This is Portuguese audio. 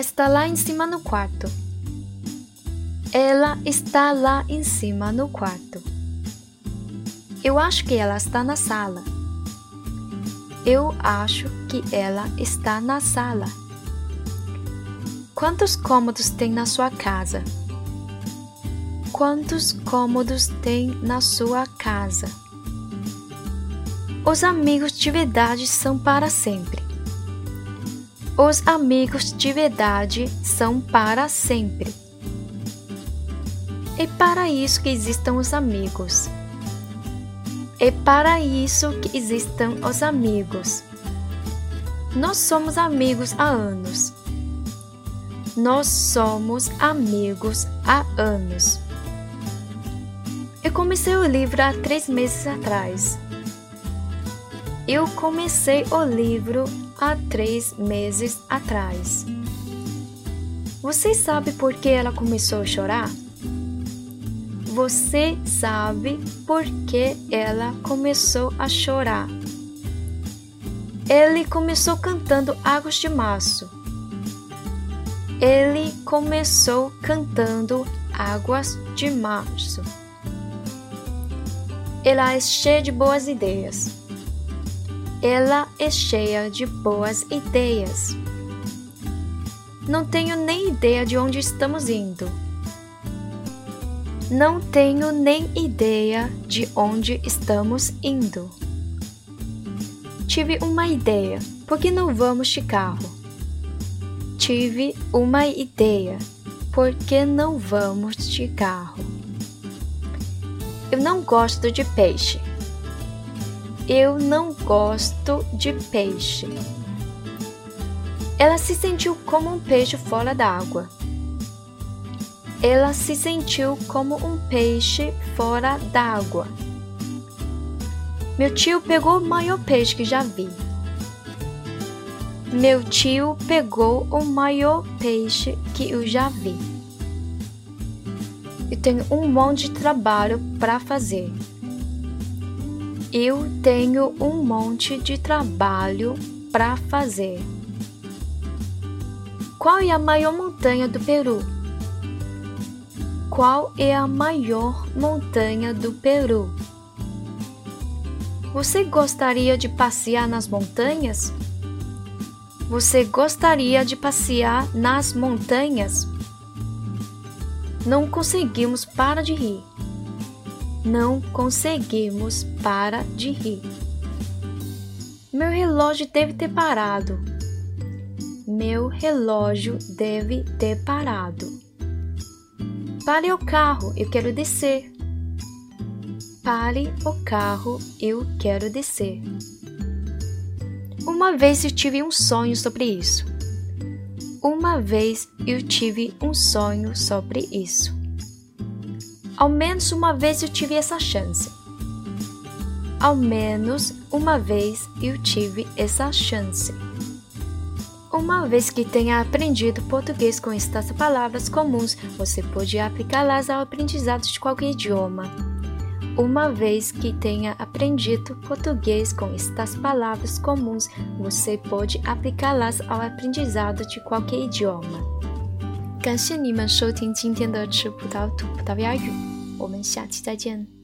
está lá em cima no quarto. Ela está lá em cima no quarto. Eu acho que ela está na sala. Eu acho que ela está na sala. Quantos cômodos tem na sua casa? Quantos cômodos tem na sua casa? Os amigos de verdade são para sempre. Os amigos de verdade são para sempre. É para isso que existam os amigos. É para isso que existam os amigos. Nós somos amigos há anos. Nós somos amigos há anos. Eu comecei o livro há três meses atrás. Eu comecei o livro há três meses atrás. Você sabe por que ela começou a chorar? Você sabe por que ela começou a chorar? Ele começou cantando Águas de Março. Ele começou cantando Águas de Março. Ela é cheia de boas ideias. Ela é cheia de boas ideias. Não tenho nem ideia de onde estamos indo não tenho nem ideia de onde estamos indo. Tive uma ideia. Por que não vamos de carro? Tive uma ideia. Por que não vamos de carro? Eu não gosto de peixe. Eu não gosto de peixe. Ela se sentiu como um peixe fora d'água. Ela se sentiu como um peixe fora d'água. Meu tio pegou o maior peixe que já vi. Meu tio pegou o maior peixe que eu já vi. Eu tenho um monte de trabalho para fazer. Eu tenho um monte de trabalho para fazer. Qual é a maior montanha do Peru? Qual é a maior montanha do Peru? Você gostaria de passear nas montanhas? Você gostaria de passear nas montanhas? Não conseguimos para de rir. Não conseguimos para de rir. Meu relógio deve ter parado. Meu relógio deve ter parado. Pare o carro, eu quero descer. Pare o carro, eu quero descer. Uma vez eu tive um sonho sobre isso. Uma vez eu tive um sonho sobre isso. Ao menos uma vez eu tive essa chance. Ao menos uma vez eu tive essa chance. Uma vez que tenha aprendido português com estas palavras comuns, você pode aplicá-las ao aprendizado de qualquer idioma. Uma vez que tenha aprendido português com estas palavras comuns, você pode aplicá-las ao aprendizado de qualquer idioma. 感谢你们收听今天的吃葡萄吐葡萄牙语，我们下期再见。